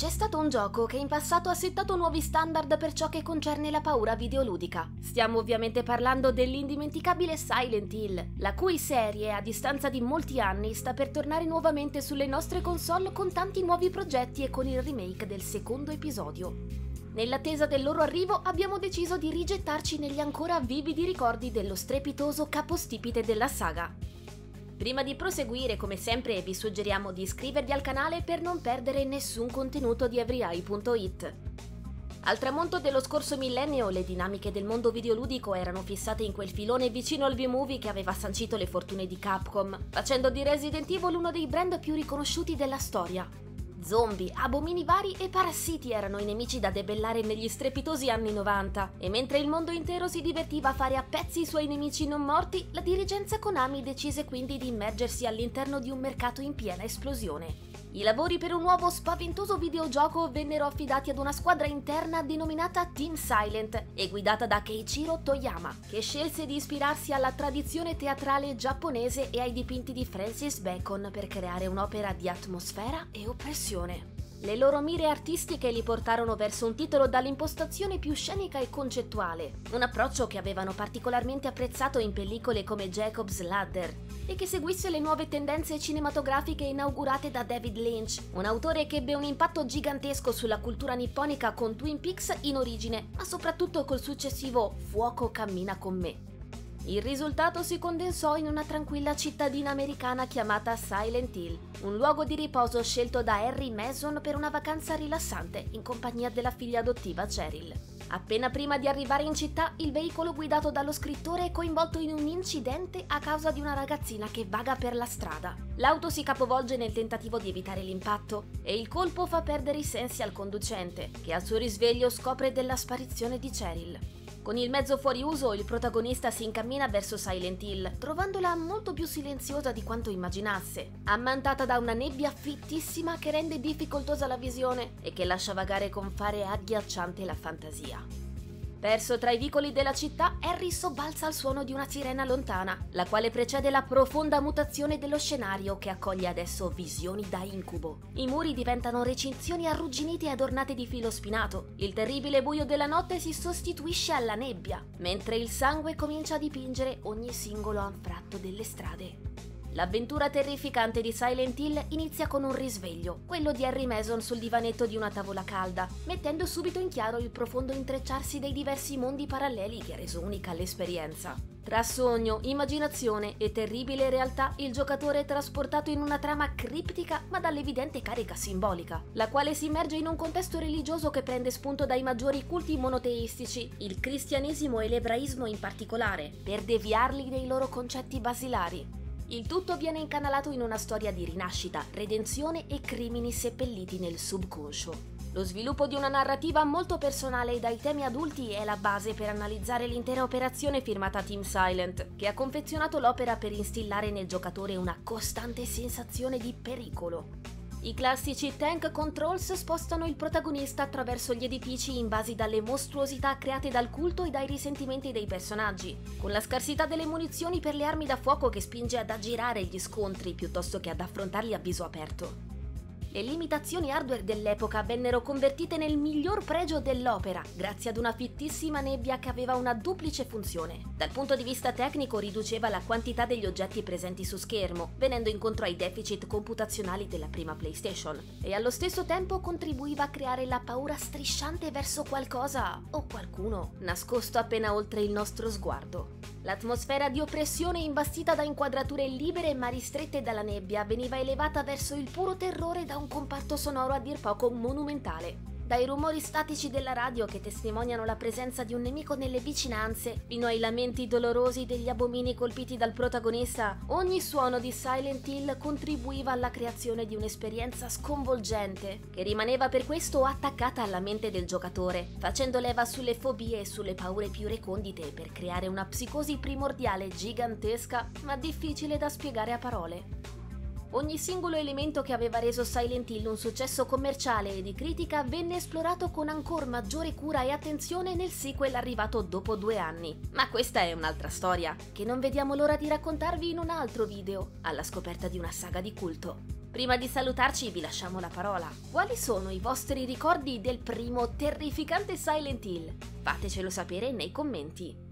C'è stato un gioco che in passato ha settato nuovi standard per ciò che concerne la paura videoludica. Stiamo ovviamente parlando dell'indimenticabile Silent Hill, la cui serie, a distanza di molti anni, sta per tornare nuovamente sulle nostre console con tanti nuovi progetti e con il remake del secondo episodio. Nell'attesa del loro arrivo abbiamo deciso di rigettarci negli ancora vividi ricordi dello strepitoso capostipite della saga. Prima di proseguire, come sempre, vi suggeriamo di iscrivervi al canale per non perdere nessun contenuto di everyeye.it. Al tramonto dello scorso millennio le dinamiche del mondo videoludico erano fissate in quel filone vicino al V-Movie che aveva sancito le fortune di Capcom, facendo di Resident Evil uno dei brand più riconosciuti della storia. Zombie, abomini vari e parassiti erano i nemici da debellare negli strepitosi anni 90 e mentre il mondo intero si divertiva a fare a pezzi i suoi nemici non morti, la dirigenza Konami decise quindi di immergersi all'interno di un mercato in piena esplosione. I lavori per un nuovo spaventoso videogioco vennero affidati ad una squadra interna denominata Team Silent e guidata da Keiichiro Toyama, che scelse di ispirarsi alla tradizione teatrale giapponese e ai dipinti di Francis Bacon per creare un'opera di atmosfera e oppressione. Le loro mire artistiche li portarono verso un titolo dall'impostazione più scenica e concettuale, un approccio che avevano particolarmente apprezzato in pellicole come Jacob's Ladder, e che seguisse le nuove tendenze cinematografiche inaugurate da David Lynch, un autore che ebbe un impatto gigantesco sulla cultura nipponica con Twin Peaks in origine, ma soprattutto col successivo Fuoco cammina con me. Il risultato si condensò in una tranquilla cittadina americana chiamata Silent Hill, un luogo di riposo scelto da Harry Mason per una vacanza rilassante in compagnia della figlia adottiva Cheryl. Appena prima di arrivare in città, il veicolo guidato dallo scrittore è coinvolto in un incidente a causa di una ragazzina che vaga per la strada. L'auto si capovolge nel tentativo di evitare l'impatto e il colpo fa perdere i sensi al conducente, che al suo risveglio scopre della sparizione di Cheryl. Con il mezzo fuori uso, il protagonista si incammina verso Silent Hill, trovandola molto più silenziosa di quanto immaginasse, ammantata da una nebbia fittissima che rende difficoltosa la visione e che lascia vagare con fare agghiacciante la fantasia. Perso tra i vicoli della città, Harry sobbalza al suono di una sirena lontana, la quale precede la profonda mutazione dello scenario che accoglie adesso visioni da incubo. I muri diventano recinzioni arrugginite e adornate di filo spinato. Il terribile buio della notte si sostituisce alla nebbia, mentre il sangue comincia a dipingere ogni singolo anfratto delle strade. L'avventura terrificante di Silent Hill inizia con un risveglio, quello di Harry Mason sul divanetto di una tavola calda, mettendo subito in chiaro il profondo intrecciarsi dei diversi mondi paralleli che ha reso unica l'esperienza. Tra sogno, immaginazione e terribile realtà, il giocatore è trasportato in una trama criptica ma dall'evidente carica simbolica, la quale si immerge in un contesto religioso che prende spunto dai maggiori culti monoteistici, il cristianesimo e l'ebraismo in particolare, per deviarli dei loro concetti basilari. Il tutto viene incanalato in una storia di rinascita, redenzione e crimini seppelliti nel subconscio. Lo sviluppo di una narrativa molto personale dai temi adulti è la base per analizzare l'intera operazione firmata Team Silent, che ha confezionato l'opera per instillare nel giocatore una costante sensazione di pericolo. I classici tank controls spostano il protagonista attraverso gli edifici invasi dalle mostruosità create dal culto e dai risentimenti dei personaggi, con la scarsità delle munizioni per le armi da fuoco che spinge ad aggirare gli scontri piuttosto che ad affrontarli a viso aperto. Le limitazioni hardware dell'epoca vennero convertite nel miglior pregio dell'opera, grazie ad una fittissima nebbia che aveva una duplice funzione. Dal punto di vista tecnico riduceva la quantità degli oggetti presenti su schermo, venendo incontro ai deficit computazionali della prima PlayStation, e allo stesso tempo contribuiva a creare la paura strisciante verso qualcosa o qualcuno nascosto appena oltre il nostro sguardo. L'atmosfera di oppressione imbastita da inquadrature libere ma ristrette dalla nebbia veniva elevata verso il puro terrore da un comparto sonoro a dir poco monumentale. Dai rumori statici della radio che testimoniano la presenza di un nemico nelle vicinanze, fino ai lamenti dolorosi degli abomini colpiti dal protagonista, ogni suono di Silent Hill contribuiva alla creazione di un'esperienza sconvolgente, che rimaneva per questo attaccata alla mente del giocatore, facendo leva sulle fobie e sulle paure più recondite per creare una psicosi primordiale gigantesca, ma difficile da spiegare a parole. Ogni singolo elemento che aveva reso Silent Hill un successo commerciale e di critica venne esplorato con ancora maggiore cura e attenzione nel sequel arrivato dopo due anni. Ma questa è un'altra storia, che non vediamo l'ora di raccontarvi in un altro video, alla scoperta di una saga di culto. Prima di salutarci vi lasciamo la parola. Quali sono i vostri ricordi del primo terrificante Silent Hill? Fatecelo sapere nei commenti.